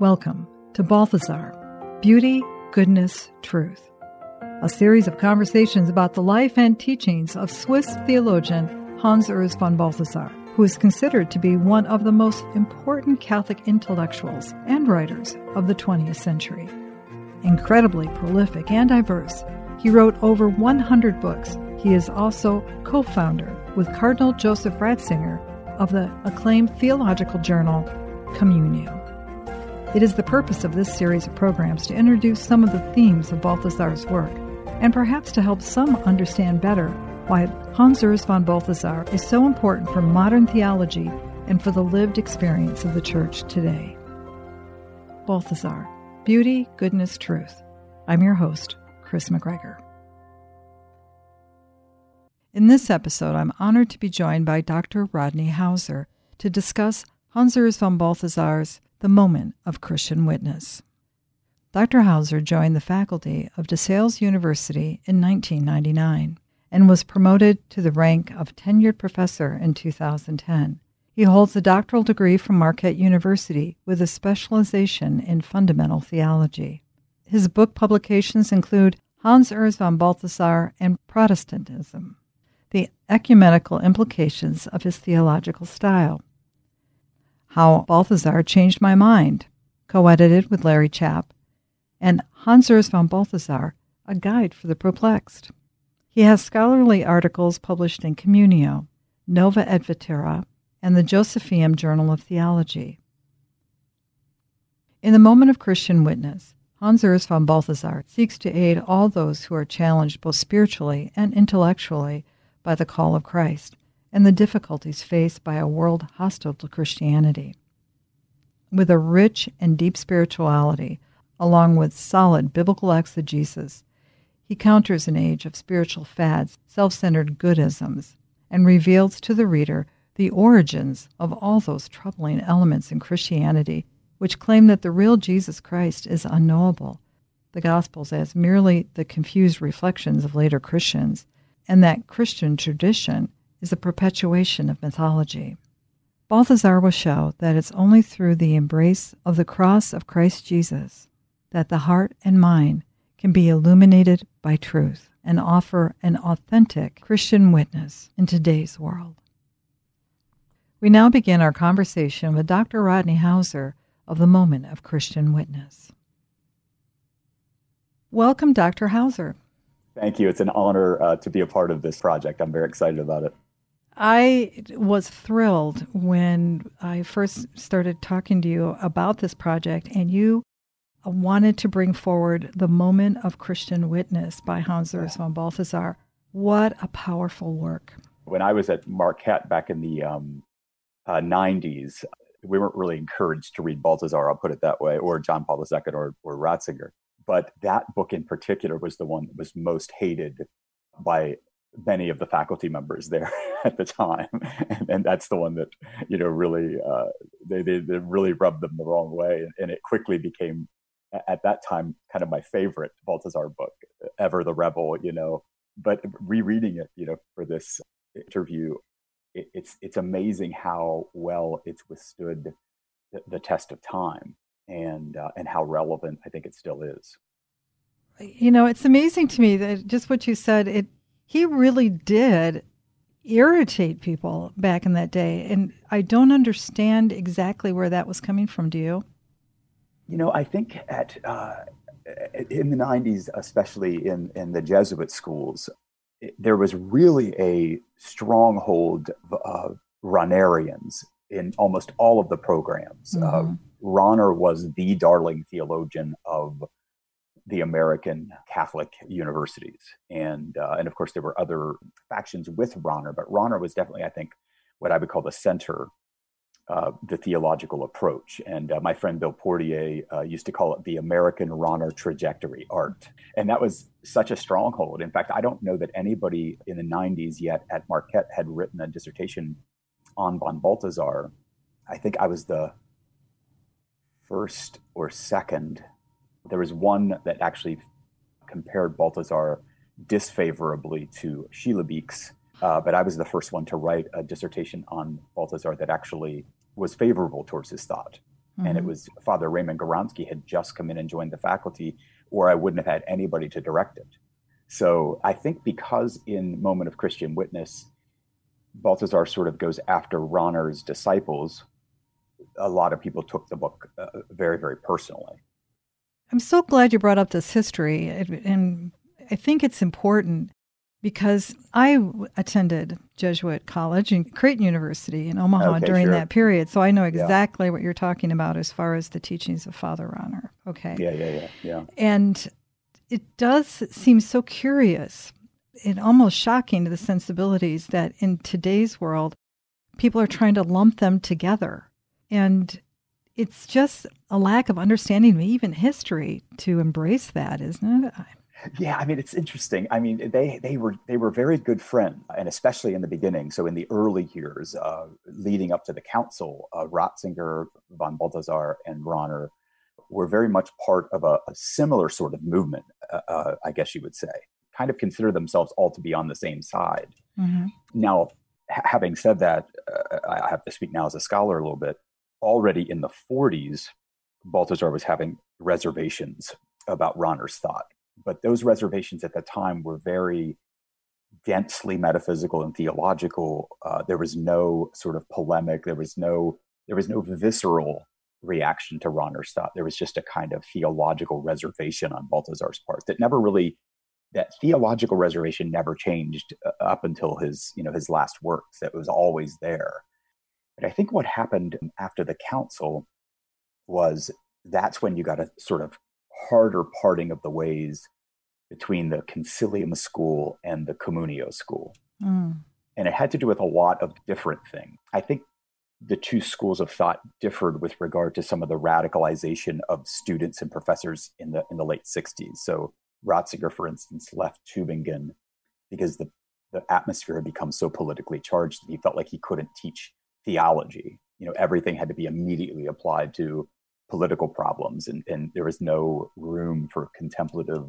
Welcome to Balthasar Beauty, Goodness, Truth, a series of conversations about the life and teachings of Swiss theologian Hans Urs von Balthasar, who is considered to be one of the most important Catholic intellectuals and writers of the 20th century. Incredibly prolific and diverse, he wrote over 100 books. He is also co founder with Cardinal Joseph Ratzinger of the acclaimed theological journal Communio. It is the purpose of this series of programs to introduce some of the themes of Balthasar's work, and perhaps to help some understand better why Hans Urs von Balthasar is so important for modern theology and for the lived experience of the Church today. Balthasar Beauty, Goodness, Truth. I'm your host, Chris McGregor. In this episode, I'm honored to be joined by Dr. Rodney Howsare to discuss Hans Urs von Balthasar's the moment of Christian witness. Dr. Howsare joined the faculty of DeSales University in 1999 and was promoted to the rank of tenured professor in 2010. He holds a doctoral degree from Marquette University with a specialization in fundamental theology. His book publications include Hans Urs von Balthasar and Protestantism, the ecumenical implications of his theological style, how Balthasar Changed My Mind, co edited with Larry Chapp, and Hans Urs von Balthasar, A Guide for the Perplexed. He has scholarly articles published in Communio, Nova et Vetera, and the Josephinum Journal of Theology. In the moment of Christian witness, Hans Urs von Balthasar seeks to aid all those who are challenged both spiritually and intellectually by the call of Christ and the difficulties faced by a world hostile to Christianity. With a rich and deep spirituality, along with solid biblical exegesis, he counters an age of spiritual fads, self centered goodisms, and reveals to the reader the origins of all those troubling elements in Christianity which claim that the real Jesus Christ is unknowable, the Gospels as merely the confused reflections of later Christians, and that Christian tradition is a perpetuation of mythology. Balthasar will show that it's only through the embrace of the cross of Christ Jesus that the heart and mind can be illuminated by truth and offer an authentic Christian witness in today's world. We now begin our conversation with Dr. Rodney Howsare of the Moment of Christian Witness. Welcome, Dr. Howsare. Thank you. It's an honor uh, to be a part of this project. I'm very excited about it. I was thrilled when I first started talking to you about this project, and you wanted to bring forward the moment of Christian witness by Hans Urs von Balthasar. What a powerful work! When I was at Marquette back in the um, uh, 90s, we weren't really encouraged to read Balthasar, I'll put it that way, or John Paul II or, or Ratzinger. But that book in particular was the one that was most hated by many of the faculty members there at the time, and, and, that's the one that you know really uh, they, they, they really rubbed them the wrong way, and it quickly became at that time kind of my favorite Balthasar book ever, the Rebel, you know. But rereading it, you know, for this interview, it, it's it's amazing how well it's withstood the, the test of time, and uh, and how relevant I think it still is. You know, it's amazing to me that just what you said. It he really did irritate people back in that day. And I don't understand exactly where that was coming from. Do you? You know, I think at uh, in the 90s, especially in, in the Jesuit schools, there was really a stronghold of Rahnerians in almost all of the programs. Mm-hmm. Uh, Rahner was the darling theologian of the American Catholic universities. And, uh, and of course, there were other factions with Rahner, but Rahner was definitely, I think, what I would call the center of the theological approach. And uh, my friend Bill Portier uh, used to call it the American Rahner trajectory art. And that was such a stronghold. In fact, I don't know that anybody in the 90s yet at Marquette had written a dissertation on von Balthasar. I think I was the first or second there was one that actually compared Balthasar disfavorably to Schillebeeckx, uh, but I was the first one to write a dissertation on Balthasar that actually was favorable towards his thought. Mm-hmm. And it mm-hmm. was Father Raymond Gawronski had just come in and joined the faculty, or I wouldn't have had anybody to direct it. So I think because in Moment of Christian Witness, Balthasar sort of goes after Rahner's disciples, a lot of people took the book uh, very, very personally. I'm so glad you brought up this history. And I think it's important because I attended Jesuit college and Creighton University in Omaha okay, during sure. that period. So I know exactly yeah. what you're talking about as far as the teachings of Father Rahner. Okay. Yeah, yeah, yeah, yeah. And it does seem so curious and almost shocking to the sensibilities that in today's world, people are trying to lump them together. And it's just a lack of understanding even history to embrace that, isn't it? Yeah, I mean it's interesting. I mean they they were they were very good friends, and especially in the beginning. So in the early years, uh, leading up to the council, uh, Ratzinger, von Balthasar, and Rahner were very much part of a, a similar sort of movement. Uh, uh I guess you would say, kind of consider themselves all to be on the same side. Mm-hmm. Now, having said that, uh, I have to speak now as a scholar a little bit. Already in the 40s, Balthasar was having reservations about Rahner's thought but those reservations at the time were very densely metaphysical and theological. Uh, there was no sort of polemic. There was no there was no visceral reaction to Rahner's thought. There was just a kind of theological reservation on Balthasar's part that never really that theological reservation never changed uh, up until his you know his last works. That was always there. But I think what happened after the council was that's when you got a sort of harder parting of the ways between the concilium school and the communio school. Mm. And it had to do with a lot of different things. I think the two schools of thought differed with regard to some of the radicalization of students and professors in the in the late 60s. So Ratzinger, for instance, left Tübingen because the, the atmosphere had become so politically charged that he felt like he couldn't teach theology. You know, everything had to be immediately applied to political problems and, and there was no room for contemplative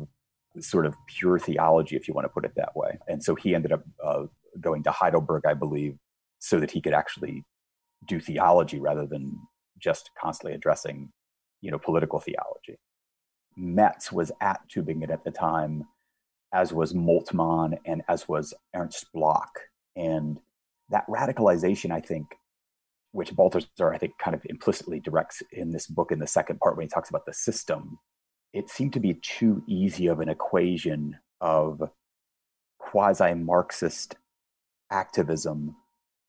sort of pure theology if you want to put it that way. And so he ended up uh, going to heidelberg i believe so that he could actually do theology rather than just constantly addressing you know political theology. Metz was at tübingen at the time as was moltmann and as was ernst bloch. And that radicalization i think which Balthasar, I think, kind of implicitly directs in this book in the second part when he talks about the system, it seemed to be too easy of an equation of quasi Marxist activism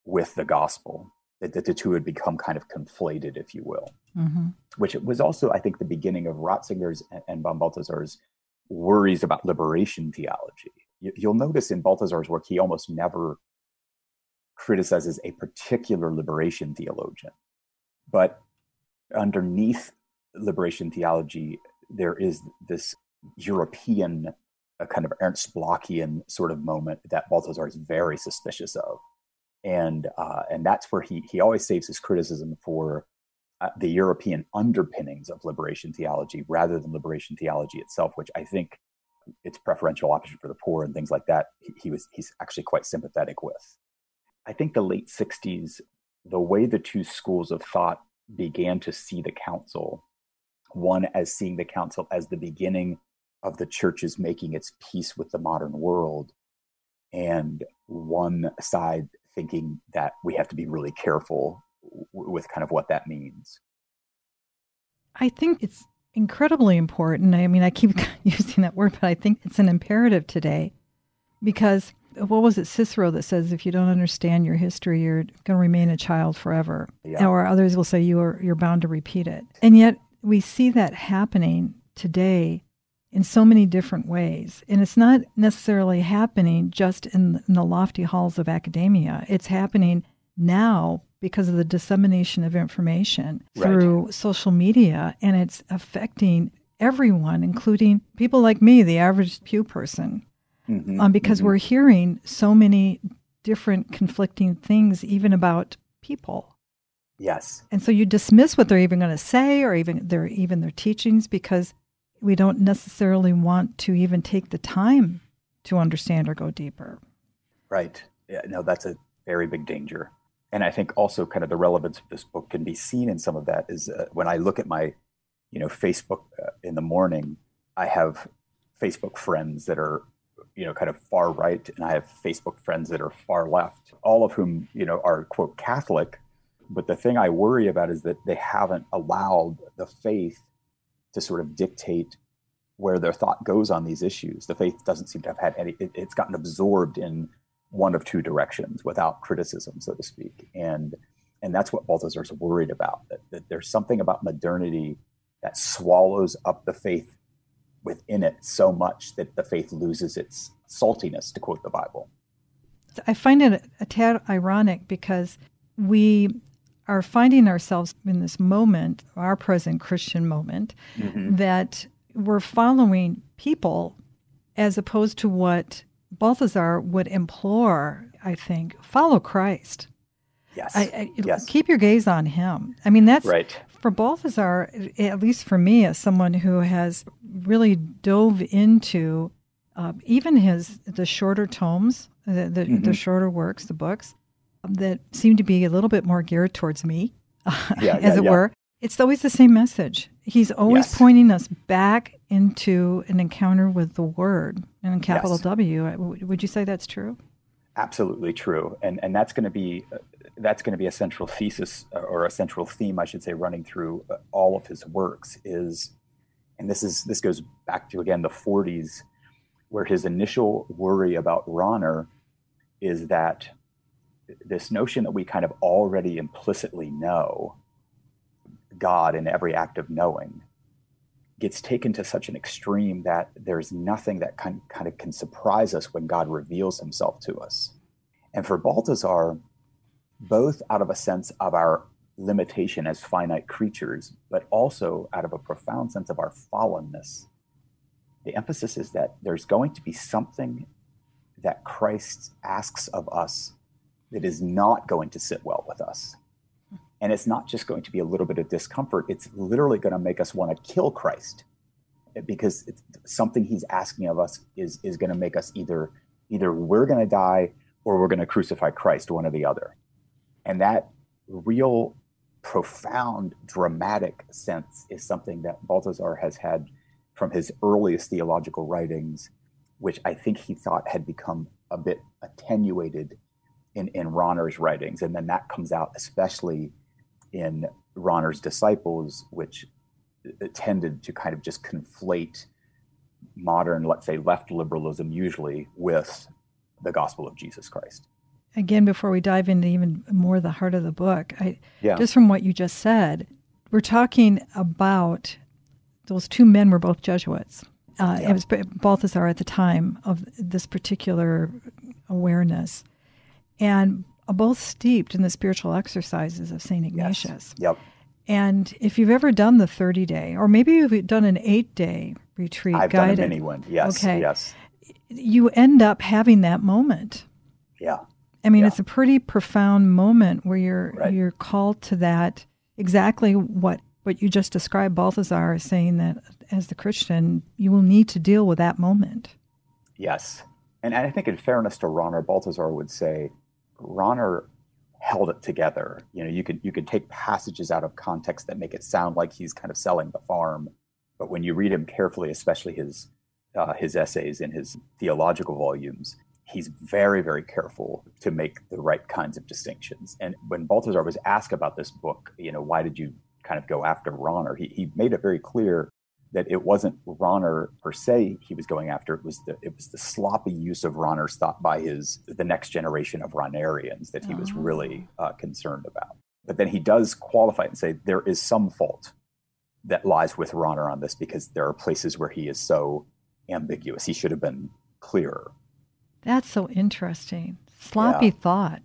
with the gospel. That, that, the two had become kind of conflated, if you will, mm-hmm. which was also, I think, the beginning of Ratzinger's and, and von Balthasar's worries about liberation theology. You, you'll notice in Balthasar's work, he almost never criticizes a particular liberation theologian. But underneath liberation theology, there is this European, a kind of Ernst Blochian sort of moment that Balthasar is very suspicious of. And, uh, and that's where he, he always saves his criticism for uh, the European underpinnings of liberation theology rather than liberation theology itself, which I think its preferential option for the poor and things like that, he, he was he's actually quite sympathetic with. I think the late 60s, the way the two schools of thought began to see the council, one as seeing the council as the beginning of the church's making its peace with the modern world, and one side thinking that we have to be really careful with kind of what that means. I think it's incredibly important. I mean, I keep using that word, but I think it's an imperative today because what was it Cicero that says if you don't understand your history you're going to remain a child forever. Yeah. or others will say you are you're bound to repeat it. And yet we see that happening today in so many different ways. And it's not necessarily happening just in, in the lofty halls of academia. It's happening now because of the dissemination of information right. through social media and it's affecting everyone including people like me the average pew person mm-hmm, um, because mm-hmm. we're hearing so many different conflicting things, even about people. Yes. And so you dismiss what they're even going to say, or even their even their teachings, because we don't necessarily want to even take the time to understand or go deeper. Right. Yeah. No, that's a very big danger. and I think also kind of the relevance of this book can be seen in some of that is uh, when I look at my, you know, Facebook uh, in the morning, I have Facebook friends that are, you know, kind of far right, and I have Facebook friends that are far left, all of whom, you know, are quote Catholic. But the thing I worry about is that they haven't allowed the faith to sort of dictate where their thought goes on these issues. The faith doesn't seem to have had any, it, it's gotten absorbed in one of two directions without criticism, so to speak. And and that's what Balthasar's worried about, that, that there's something about modernity that swallows up the faith within it so much that the faith loses its saltiness, to quote the Bible. I find it a tad ironic because we are finding ourselves in this moment, our present Christian moment, mm-hmm. that we're following people as opposed to what Balthasar would implore, I think, follow Christ. Yes. I, I, yes. Keep your gaze on him. I mean, that's right. For Balthasar, at least for me, as someone who has really dove into uh, even his the shorter tomes, the the, mm-hmm. the, shorter works, the books um, that seem to be a little bit more geared towards me, yeah, as yeah, it yeah. were. It's always the same message. He's always yes. pointing us back into an encounter with the Word and capital yes. W. Uh, would you say that's true? Absolutely true, and and that's going to be uh, that's going to be a central thesis uh, or a central theme, I should say, running through uh, all of his works. Is and this is this goes back to again the 40s, where his initial worry about Rahner is that this notion that we kind of already implicitly know God in every act of knowing gets taken to such an extreme that there's nothing that kind, kind of can surprise us when God reveals himself to us. And for Balthasar, both out of a sense of our limitation as finite creatures, but also out of a profound sense of our fallenness, the emphasis is that there's going to be something that Christ asks of us that is not going to sit well with us. And it's not just going to be a little bit of discomfort, it's literally going to make us want to kill Christ because something he's asking of us is, is going to make us either, either we're going to die or we're going to crucify Christ, one or the other. And that real, profound, dramatic sense is something that Balthasar has had from his earliest theological writings, which I think he thought had become a bit attenuated in, in Rahner's writings. And then that comes out especially in Rahner's disciples, which uh, tended to kind of just conflate modern, let's say, left liberalism usually with the gospel of Jesus Christ. Again, before we dive into even more the heart of the book, I, yeah. just from what you just said, we're talking about those two men were both Jesuits. Uh, yeah. It was Balthasar at the time of this particular awareness. And both steeped in the spiritual exercises of St. Ignatius. Yes. Yep. And if you've ever done the 30 day, or maybe you've done an eight day retreat I've guided, done a mini one. Yes. Okay. Yes. You end up having that moment. Yeah. I mean, yeah. it's a pretty profound moment where you're right. you're called to that exactly what what you just described. Balthasar is saying that as the Christian, you will need to deal with that moment. Yes, and I think in fairness to Rahner, Balthasar would say Rahner held it together. You know, you could you could take passages out of context that make it sound like he's kind of selling the farm, but when you read him carefully, especially his uh, his essays in his theological volumes, he's very very careful to make the right kinds of distinctions. And when Balthasar was asked about this book, you know, why did you kind of go after Rahner? He he made it very clear that it wasn't Rahner per se he was going after. It was the it was the sloppy use of Rahner's thought by his the next generation of Rahnerians that he was really oh. uh, concerned about. But then he does qualify and say there is some fault that lies with Rahner on this because there are places where he is so ambiguous. He should have been clearer. That's so interesting. Sloppy yeah. thought.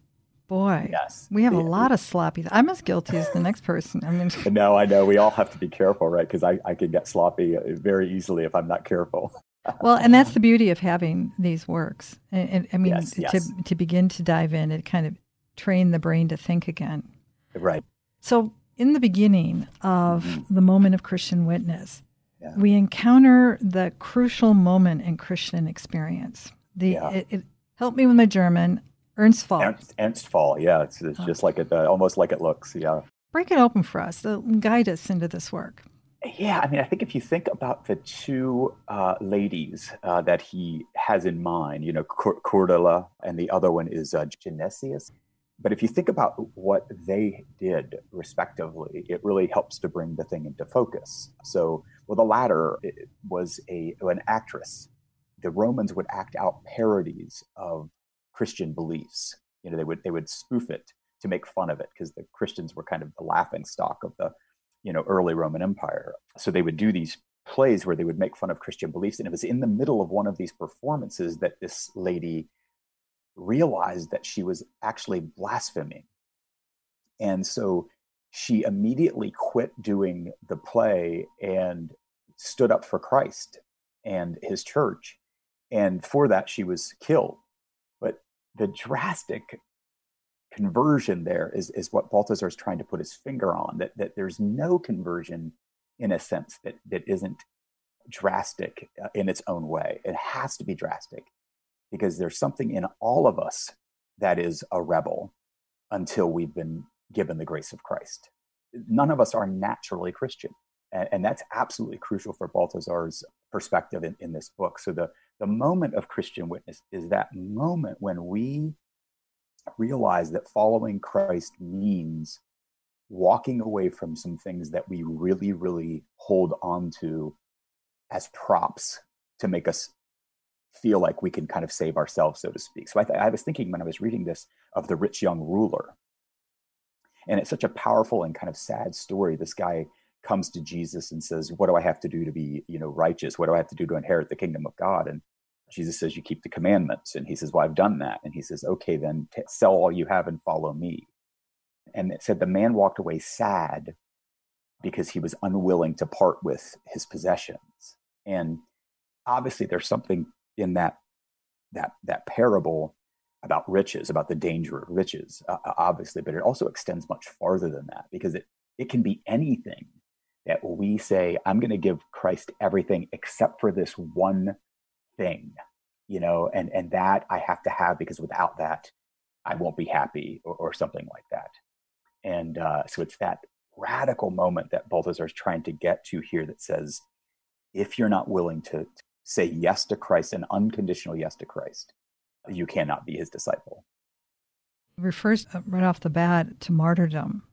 Boy, yes, we have a lot of sloppy. I'm as guilty as the next person. I mean, no, I know we all have to be careful, right? Because I, I can get sloppy uh, very easily if I'm not careful. well, and that's the beauty of having these works. And, and I mean, yes, to yes. to begin to dive in, it kind of train the brain to think again. Right. So, in the beginning of mm-hmm. the moment of Christian witness, yeah. we encounter the crucial moment in Christian experience. The yeah. it, it helped me with my German Ernst Fall. Ernst, Fall, yeah, it's, it's oh. just like it, uh, almost like it looks, yeah. Break it open for us. Uh, guide us into this work. Yeah, I mean, I think if you think about the two uh, ladies uh, that he has in mind, you know, Cordula and the other one is uh, Genesius. But if you think about what they did respectively, it really helps to bring the thing into focus. So, well, the latter was a an actress. The Romans would act out parodies of Christian beliefs. You know, they would they would spoof it to make fun of it because the Christians were kind of the laughing stock of the you know early Roman Empire. So they would do these plays where they would make fun of Christian beliefs, and it was in the middle of one of these performances that this lady realized that she was actually blaspheming, and so she immediately quit doing the play and stood up for Christ and his church. And for that, she was killed. But the drastic conversion there is, is what Balthasar is trying to put his finger on that, that there's no conversion in a sense that, that isn't drastic uh, in its own way. It has to be drastic because there's something in all of us that is a rebel until we've been given the grace of Christ. None of us are naturally Christian. And, and that's absolutely crucial for Balthasar's perspective in, in this book. So the, the moment of Christian witness is that moment when we realize that following Christ means walking away from some things that we really, really hold on to as props to make us feel like we can kind of save ourselves, so to speak. So I, th- I was thinking when I was reading this of the rich young ruler. And it's such a powerful and kind of sad story. This guy comes to Jesus and says, What do I have to do to be, you know, righteous? What do I have to do to inherit the kingdom of God? And Jesus says, You keep the commandments. And he says, Well, I've done that. And he says, Okay, then t- sell all you have and follow me. And it said the man walked away sad because he was unwilling to part with his possessions. And obviously, there's something in that that that parable about riches, about the danger of riches, uh, obviously, but it also extends much farther than that because it it can be anything that we say, I'm going to give Christ everything except for this one thing you know and and that i have to have because without that i won't be happy or, or something like that. And uh, so it's that radical moment that balthasar is trying to get to here that says if you're not willing to, to say yes to christ an unconditional yes to christ you cannot be his disciple. Refers uh, right off the bat to martyrdom.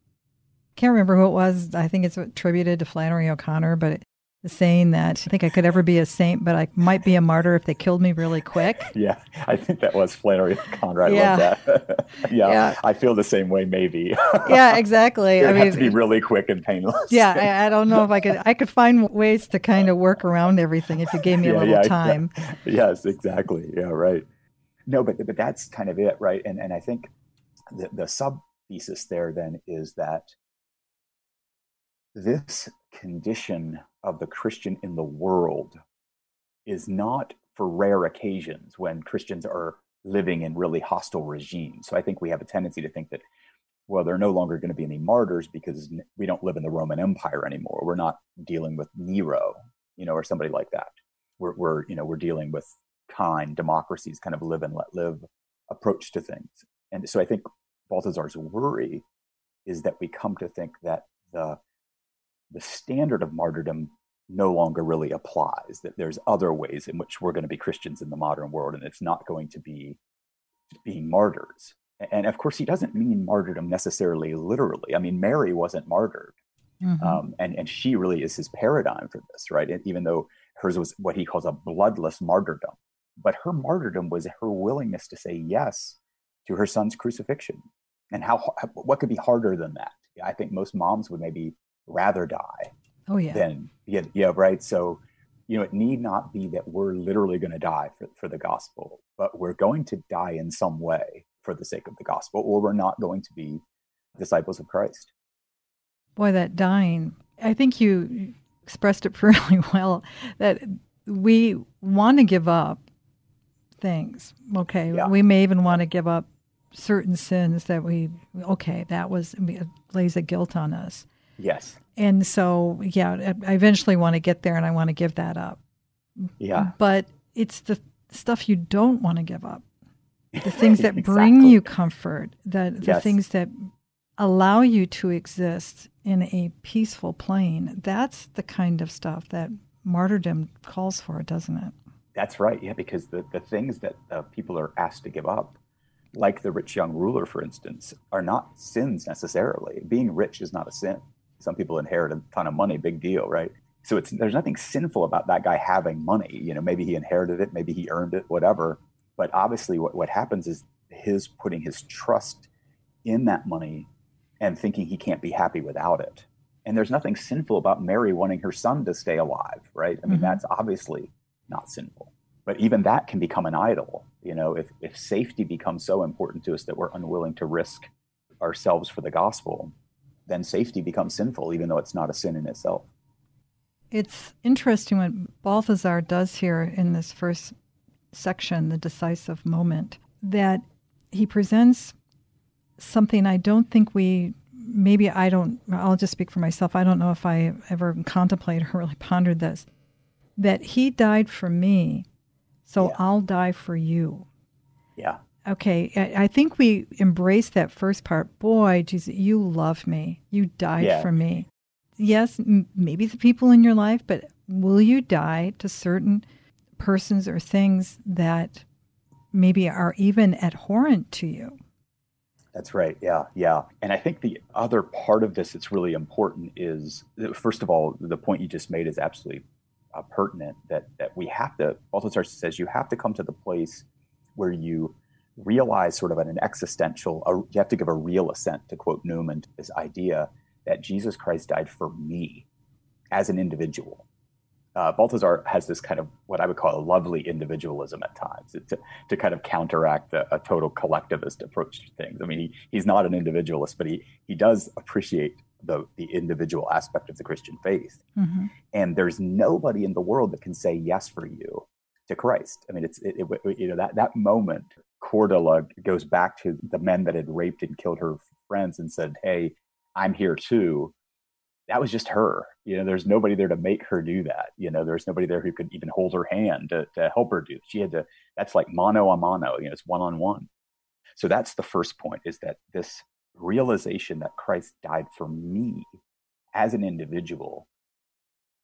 Can't remember who it was. I think it's attributed to flannery o'connor but it, saying that I think I could ever be a saint, but I might be a martyr if they killed me really quick. Yeah, I think that was Flannery Conrad. Yeah. that. yeah, yeah, I feel the same way. Maybe. yeah, exactly. I mean, have to be really quick and painless. yeah, I, I, don't know if I could. I could find ways to kind of work around everything if you gave me a little yeah, time. Yeah. Yes, exactly. Yeah, right. No, but but that's kind of it, right? And and I think the the sub thesis there then is that this condition of the Christian in the world is not for rare occasions when Christians are living in really hostile regimes. So I think we have a tendency to think that, well, there are no longer going to be any martyrs because we don't live in the Roman Empire anymore. We're not dealing with Nero, you know, or somebody like that. We're, we're you know, we're dealing with kind democracies, kind of live and let live approach to things. And so I think Balthasar's worry is that we come to think that the the standard of martyrdom no longer really applies, that there's other ways in which we're going to be Christians in the modern world, and it's not going to be being martyrs. And of course, he doesn't mean martyrdom necessarily literally. I mean, Mary wasn't martyred. Mm-hmm. Um, and, and she really is his paradigm for this, right? And even though hers was what he calls a bloodless martyrdom. But her martyrdom was her willingness to say yes to her son's crucifixion. And how what could be harder than that? I think most moms would maybe rather die oh yeah. than yeah, yeah right? So you know it need not be that we're literally going to die for, for the gospel but we're going to die in some way for the sake of the gospel or we're not going to be disciples of christ. Boy that dying i think you expressed it really well that we want to give up things okay? Yeah. we may even want to give up certain sins that we okay that was lays a guilt on us Yes. And so, yeah, I eventually want to get there and I want to give that up. Yeah. But it's the stuff you don't want to give up the things that Exactly. bring you comfort, the, the Yes. things that allow you to exist in a peaceful plane. That's the kind of stuff that martyrdom calls for, doesn't it? That's right. Yeah, because the, the things that uh, people are asked to give up, like the rich young ruler, for instance, are not sins necessarily. Being rich is not a sin. Some people inherit a ton of money, big deal, right? So it's there's nothing sinful about that guy having money. You know, maybe he inherited it, maybe he earned it, whatever. But obviously, what, what happens is his putting his trust in that money and thinking he can't be happy without it. And there's nothing sinful about Mary wanting her son to stay alive, right? I mean, Mhm. that's obviously not sinful. But even that can become an idol. You know, if, if safety becomes so important to us that we're unwilling to risk ourselves for the gospel, then safety becomes sinful, even though it's not a sin in itself. It's interesting what Balthasar does here in this first section, the decisive moment, that he presents something I don't think we, maybe I don't, I'll just speak for myself. I don't know if I ever contemplated or really pondered this, that he died for me, so Yeah. I'll die for you. Yeah. Okay, I, I think we embrace that first part. Boy, Jesus, you love me. You died Yeah. for me. Yes, m- maybe the people in your life, but will you die to certain persons or things that maybe are even abhorrent to you? That's right. Yeah, yeah. And I think the other part of this that's really important is, first of all, the point you just made is absolutely uh, pertinent. That that we have to. Balthasar says you have to come to the place where you realize, sort of, an existential. A, you have to give a real assent, to quote Newman, to this idea that Jesus Christ died for me as an individual. Uh, Balthasar has this kind of what I would call a lovely individualism at times to, to kind of counteract a, a total collectivist approach to things. I mean, he, he's not an individualist, but he, he does appreciate the, the individual aspect of the Christian faith. Mm-hmm. And there's nobody in the world that can say yes for you to Christ. I mean, it's it, it, you know that that moment. Cordula goes back to the men that had raped and killed her friends and said, "Hey, I'm here too." That was just her. You know, there's nobody there to make her do that. You know, there's nobody there who could even hold her hand to, to help her do. It. She had to. That's like mano a mano. You know, it's one on one. So that's the first point: is that this realization that Christ died for me as an individual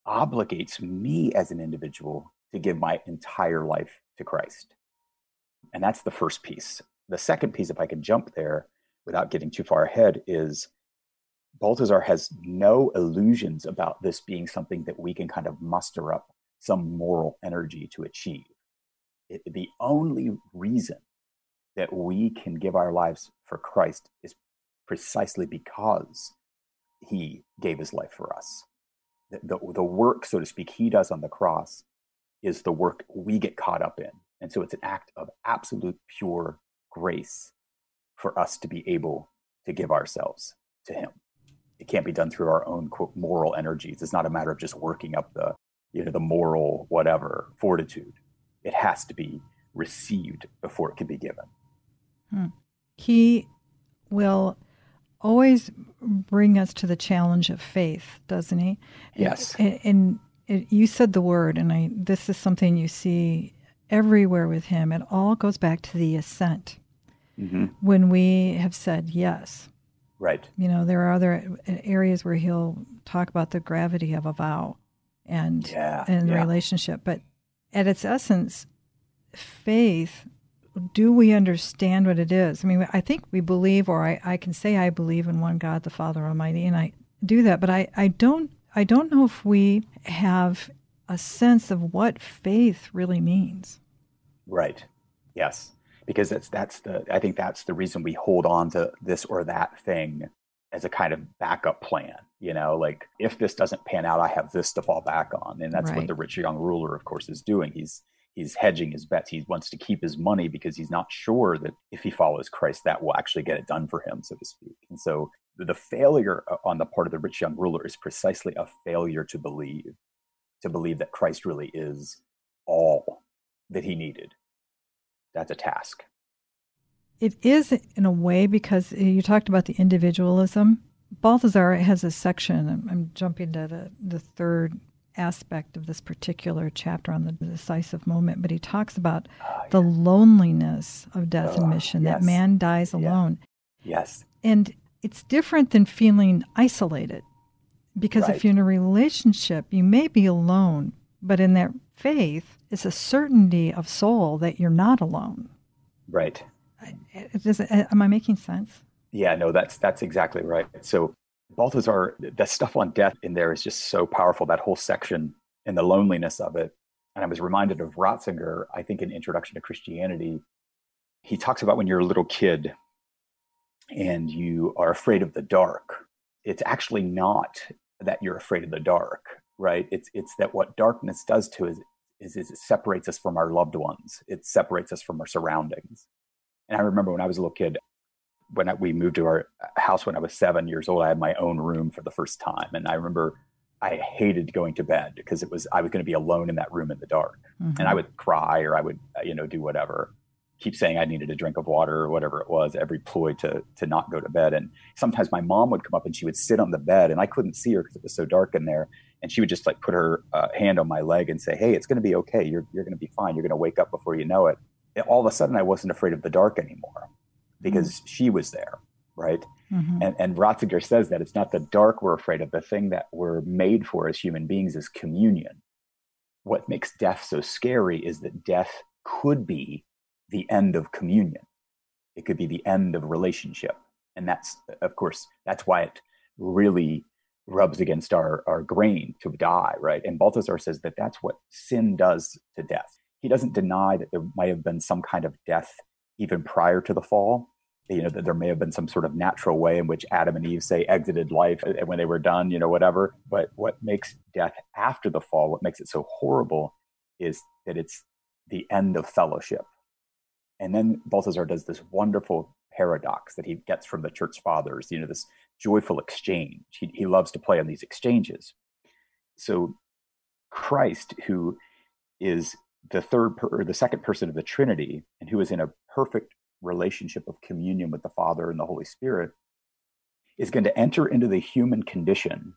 obligates me as an individual to give my entire life to Christ. And that's the first piece. The second piece, if I can jump there without getting too far ahead, is Balthasar has no illusions about this being something that we can kind of muster up some moral energy to achieve. It, the only reason that we can give our lives for Christ is precisely because he gave his life for us the, the, the work, so to speak, he does on the cross is the work we get caught up in. And so it's an act of absolute pure grace for us to be able to give ourselves to him. It can't be done through our own quote, moral energies. It's not a matter of just working up the, you know, the moral whatever fortitude. It has to be received before it can be given. Hmm. He will always bring us to the challenge of faith, doesn't he? Yes. And, and it, you said the word, and I. This is something you see everywhere with him. It all goes back to the assent. Mm-hmm. When we have said yes, Right. you know, there are other areas where he'll talk about the gravity of a vow, and Yeah. and the yeah. relationship. But at its essence, faith, do we understand what it is? I mean, I think we believe, or I, I can say I believe in one God, the Father Almighty, and I do that, but I, I don't I don't know if we have a sense of what faith really means. Right. Yes. Because that's that's the I think that's the reason we hold on to this or that thing as a kind of backup plan. You know, like if this doesn't pan out, I have this to fall back on. And that's Right. what the rich young ruler, of course, is doing. He's he's hedging his bets. He wants to keep his money because he's not sure that if he follows Christ, that will actually get it done for him, so to speak. And so the failure on the part of the rich young ruler is precisely a failure to believe, to believe that Christ really is all that he needed. That's a task. It is in a way because you talked about the individualism. Balthasar has a section. I'm, jumping to the, the third aspect of this particular chapter on the decisive moment, but he talks about oh, the loneliness of death oh, and ah, mission, yes. that man dies alone. Yes. And it's different than feeling isolated. Because right. if you're in a relationship, you may be alone, but in that faith, it's a certainty of soul that you're not alone. Right. Does, uh, am I making sense? Yeah, no, that's that's exactly right. So Balthasar, the stuff on death in there is just so powerful. That whole section and the loneliness of it. And I was reminded of Ratzinger, I think in Introduction to Christianity, he talks about when you're a little kid and you are afraid of the dark. It's actually not that you're afraid of the dark, right? It's it's that what darkness does to us is, is it separates us from our loved ones. It separates us from our surroundings. And I remember when I was a little kid, when I, we moved to our house when I was seven years old, I had my own room for the first time, and I remember I hated going to bed because it was I was going to be alone in that room in the dark, mm-hmm. and I would cry or I would you know do whatever, keep saying I needed a drink of water or whatever it was, every ploy to to not go to bed. And sometimes my mom would come up and she would sit on the bed, and I couldn't see her because it was so dark in there, and she would just like put her uh, hand on my leg and say, "Hey, it's going to be okay. You're you're going to be fine. You're going to wake up before you know it." And all of a sudden, I wasn't afraid of the dark anymore because mm-hmm. she was there, right? Mm-hmm. And, and Ratzinger says that it's not the dark we're afraid of. The thing that we're made for as human beings is communion. What makes death so scary is that death could be the end of communion. It could be the end of relationship. And that's, of course, that's why it really rubs against our, our grain to die, right? And Balthasar says that that's what sin does to death. He doesn't deny that there might have been some kind of death even prior to the fall. You know, that there may have been some sort of natural way in which Adam and Eve say exited life when they were done, you know, whatever. But what makes death after the fall, what makes it so horrible is that it's the end of fellowship. And then Balthasar does this wonderful paradox that he gets from the church fathers, you know, this joyful exchange. He, he loves to play on these exchanges. So Christ, who is the third per, or the second person of the Trinity, and who is in a perfect relationship of communion with the Father and the Holy Spirit, is going to enter into the human condition,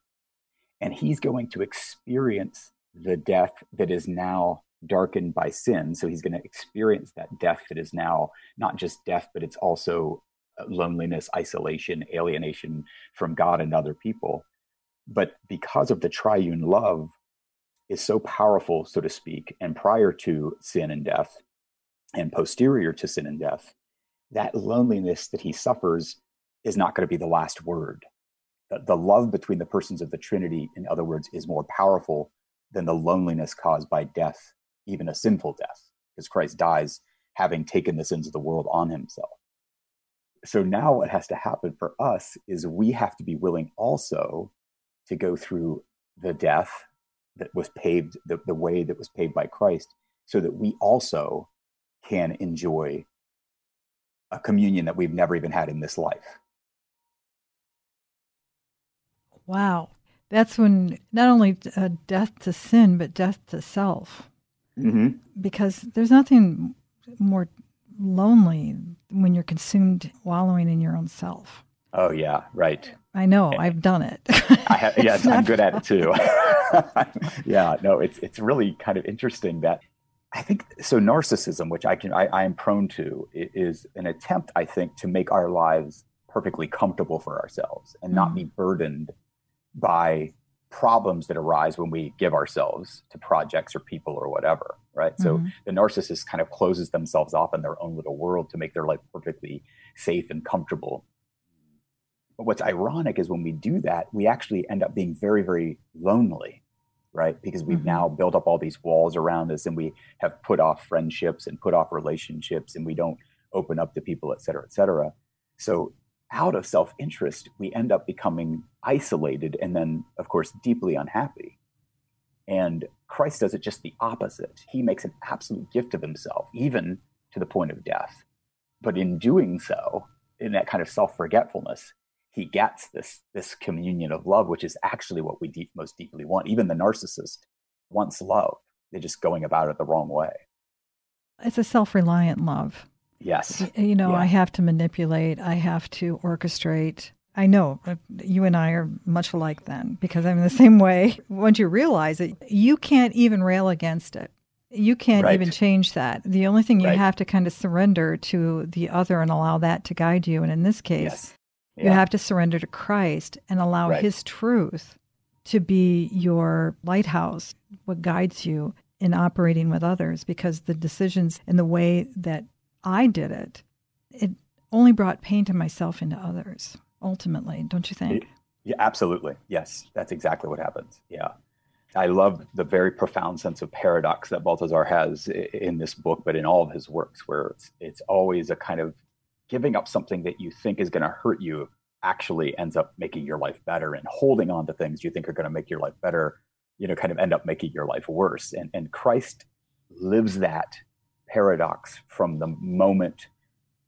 and he's going to experience the death that is now darkened by sin. So he's going to experience that death that is now not just death, but it's also uh, loneliness, isolation, alienation from God and other people. But because of the triune love is so powerful, so to speak, and prior to sin and death and posterior to sin and death, that loneliness that he suffers is not going to be the last word. The, the love between the persons of the Trinity, in other words, is more powerful than the loneliness caused by death, even a sinful death, because Christ dies having taken the sins of the world on himself. So now what has to happen for us is we have to be willing also to go through the death that was paved the, the way that was paved by Christ so that we also can enjoy a communion that we've never even had in this life. Wow. That's when not only uh, death to sin, but death to self. Mm-hmm. Because there's nothing more lonely when you're consumed wallowing in your own self. Oh, yeah, right. I know. I've done it. I have, yes, I'm good at it too. yeah, no, it's it's really kind of interesting that I think so. Narcissism, which I can I, I am prone to, is an attempt, I think, to make our lives perfectly comfortable for ourselves and not mm. be burdened by problems that arise when we give ourselves to projects or people or whatever right mm-hmm. so the narcissist kind of closes themselves off in their own little world to make their life perfectly safe and comfortable but what's ironic is when we do that, we actually end up being very, very lonely, right? Because we've mm-hmm. now built up all these walls around us and we have put off friendships and put off relationships and we don't open up to people, et cetera, et cetera. So out of self interest, we end up becoming isolated and then, of course, deeply unhappy. And Christ does it just the opposite. He makes an absolute gift of himself, even to the point of death. But in doing so, in that kind of self forgetfulness, he gets this this communion of love, which is actually what we deep, most deeply want. Even the narcissist wants love; they're just going about it the wrong way. It's a self-reliant love. Yes, you know, yeah. I have to manipulate. I have to orchestrate. I know uh, you and I are much alike then because I'm the same way. Once you realize it, you can't even rail against it. You can't Right. even change that. The only thing you Right. have to kind of surrender to the other and allow that to guide you. And in this case, Yes. you have to surrender to Christ and allow Right. His truth to be your lighthouse, what guides you in operating with others. Because the decisions and the way that I did it, it only brought pain to myself and to others, ultimately, don't you think? Yeah, absolutely. Yes, that's exactly what happens. Yeah. I love the very profound sense of paradox that Balthasar has in this book, but in all of his works, where it's, it's always a kind of giving up something that you think is going to hurt you actually ends up making your life better, and holding on to things you think are going to make your life better, you know, kind of end up making your life worse. And, and Christ lives that paradox from the moment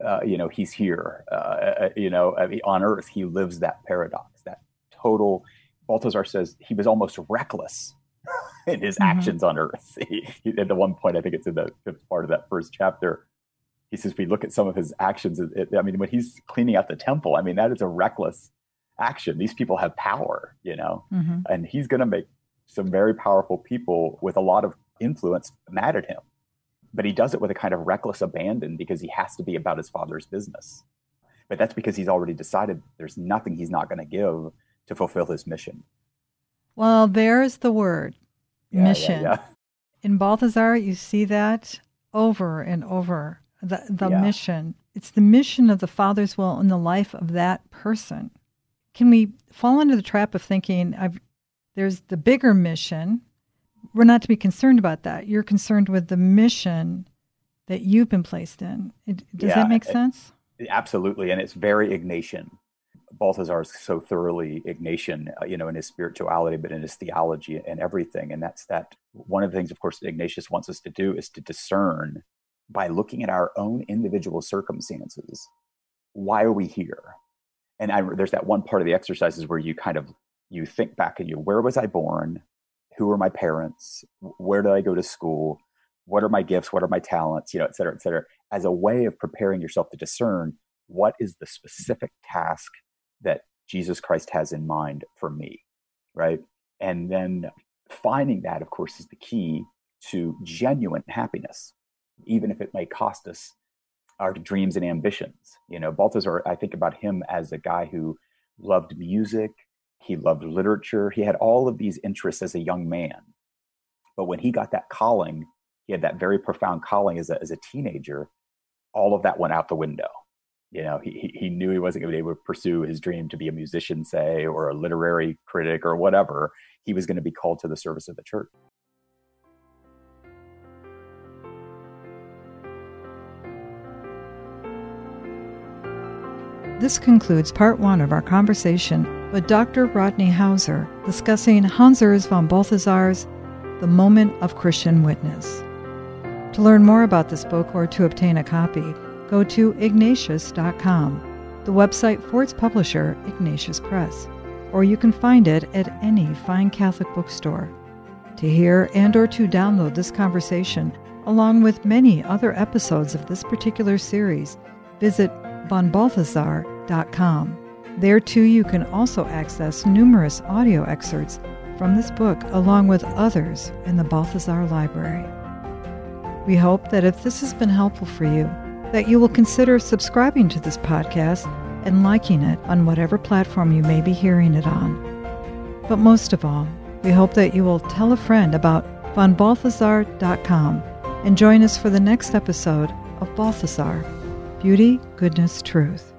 uh, you know he's here uh, uh, you know I mean, on earth he lives that paradox that total balthasar says he was almost reckless in his Mhm. actions on earth he, he- at the one point i think it's in the fifth part of that first chapter he says if we look at some of his actions it, i mean when he's cleaning out the temple i mean that is a reckless action these people have power you know hmm and he's going to make some very powerful people with a lot of influence mad at him. But he does it with a kind of reckless abandon because he has to be about his father's business. But that's because he's already decided there's nothing he's not going to give to fulfill his mission. Well, there's the word Yeah, yeah, mission. yeah. In Balthasar, you see that over and over. The, the Yeah. mission. It's the mission of the Father's will in the life of that person. Can we fall into the trap of thinking I've, there's the bigger mission? We're not to be concerned about that. You're concerned with the mission that you've been placed in. It, does Yeah, that make it- sense? Absolutely, and it's very Ignatian. Balthasar is so thoroughly Ignatian, uh, you know, in his spirituality, but in his theology and everything. And that's that. One of the things, of course, Ignatius wants us to do is to discern by looking at our own individual circumstances. Why are we here? And I, there's that one part of the exercises where you kind of you think back and you, where was I born? Who are my parents? Where did I go to school? What are my gifts? What are my talents? You know, et cetera, et cetera as a way of preparing yourself to discern what is the specific task that Jesus Christ has in mind for me, right? And then finding that, of course, is the key to genuine happiness, even if it may cost us our dreams and ambitions. You know, Balthasar, I think about him as a guy who loved music, he loved literature, he had all of these interests as a young man. But when he got that calling, he had that very profound calling as a, as a teenager all of that went out the window. You know, he, he- he knew he wasn't going to be able to pursue his dream to be a musician, say, or a literary critic or whatever. He was going to be called to the service of the church. This concludes part one of our conversation with Dr. Rodney Howsare discussing Hans Urs von Balthasar's The Moment of Christian Witness. To learn more about this book or to obtain a copy, go to ignatius.com, the website for its publisher, Ignatius Press, or you can find it at any fine Catholic bookstore. To hear and or to download this conversation, along with many other episodes of this particular series, visit vonbalthazar.com. There too you can also access numerous audio excerpts from this book along with others in the Balthasar Library. We hope that if this has been helpful for you, that you will consider subscribing to this podcast and liking it on whatever platform you may be hearing it on. But most of all, we hope that you will tell a friend about vonbalthazar.com and join us for the next episode of Balthasar Beauty, Goodness, Truth.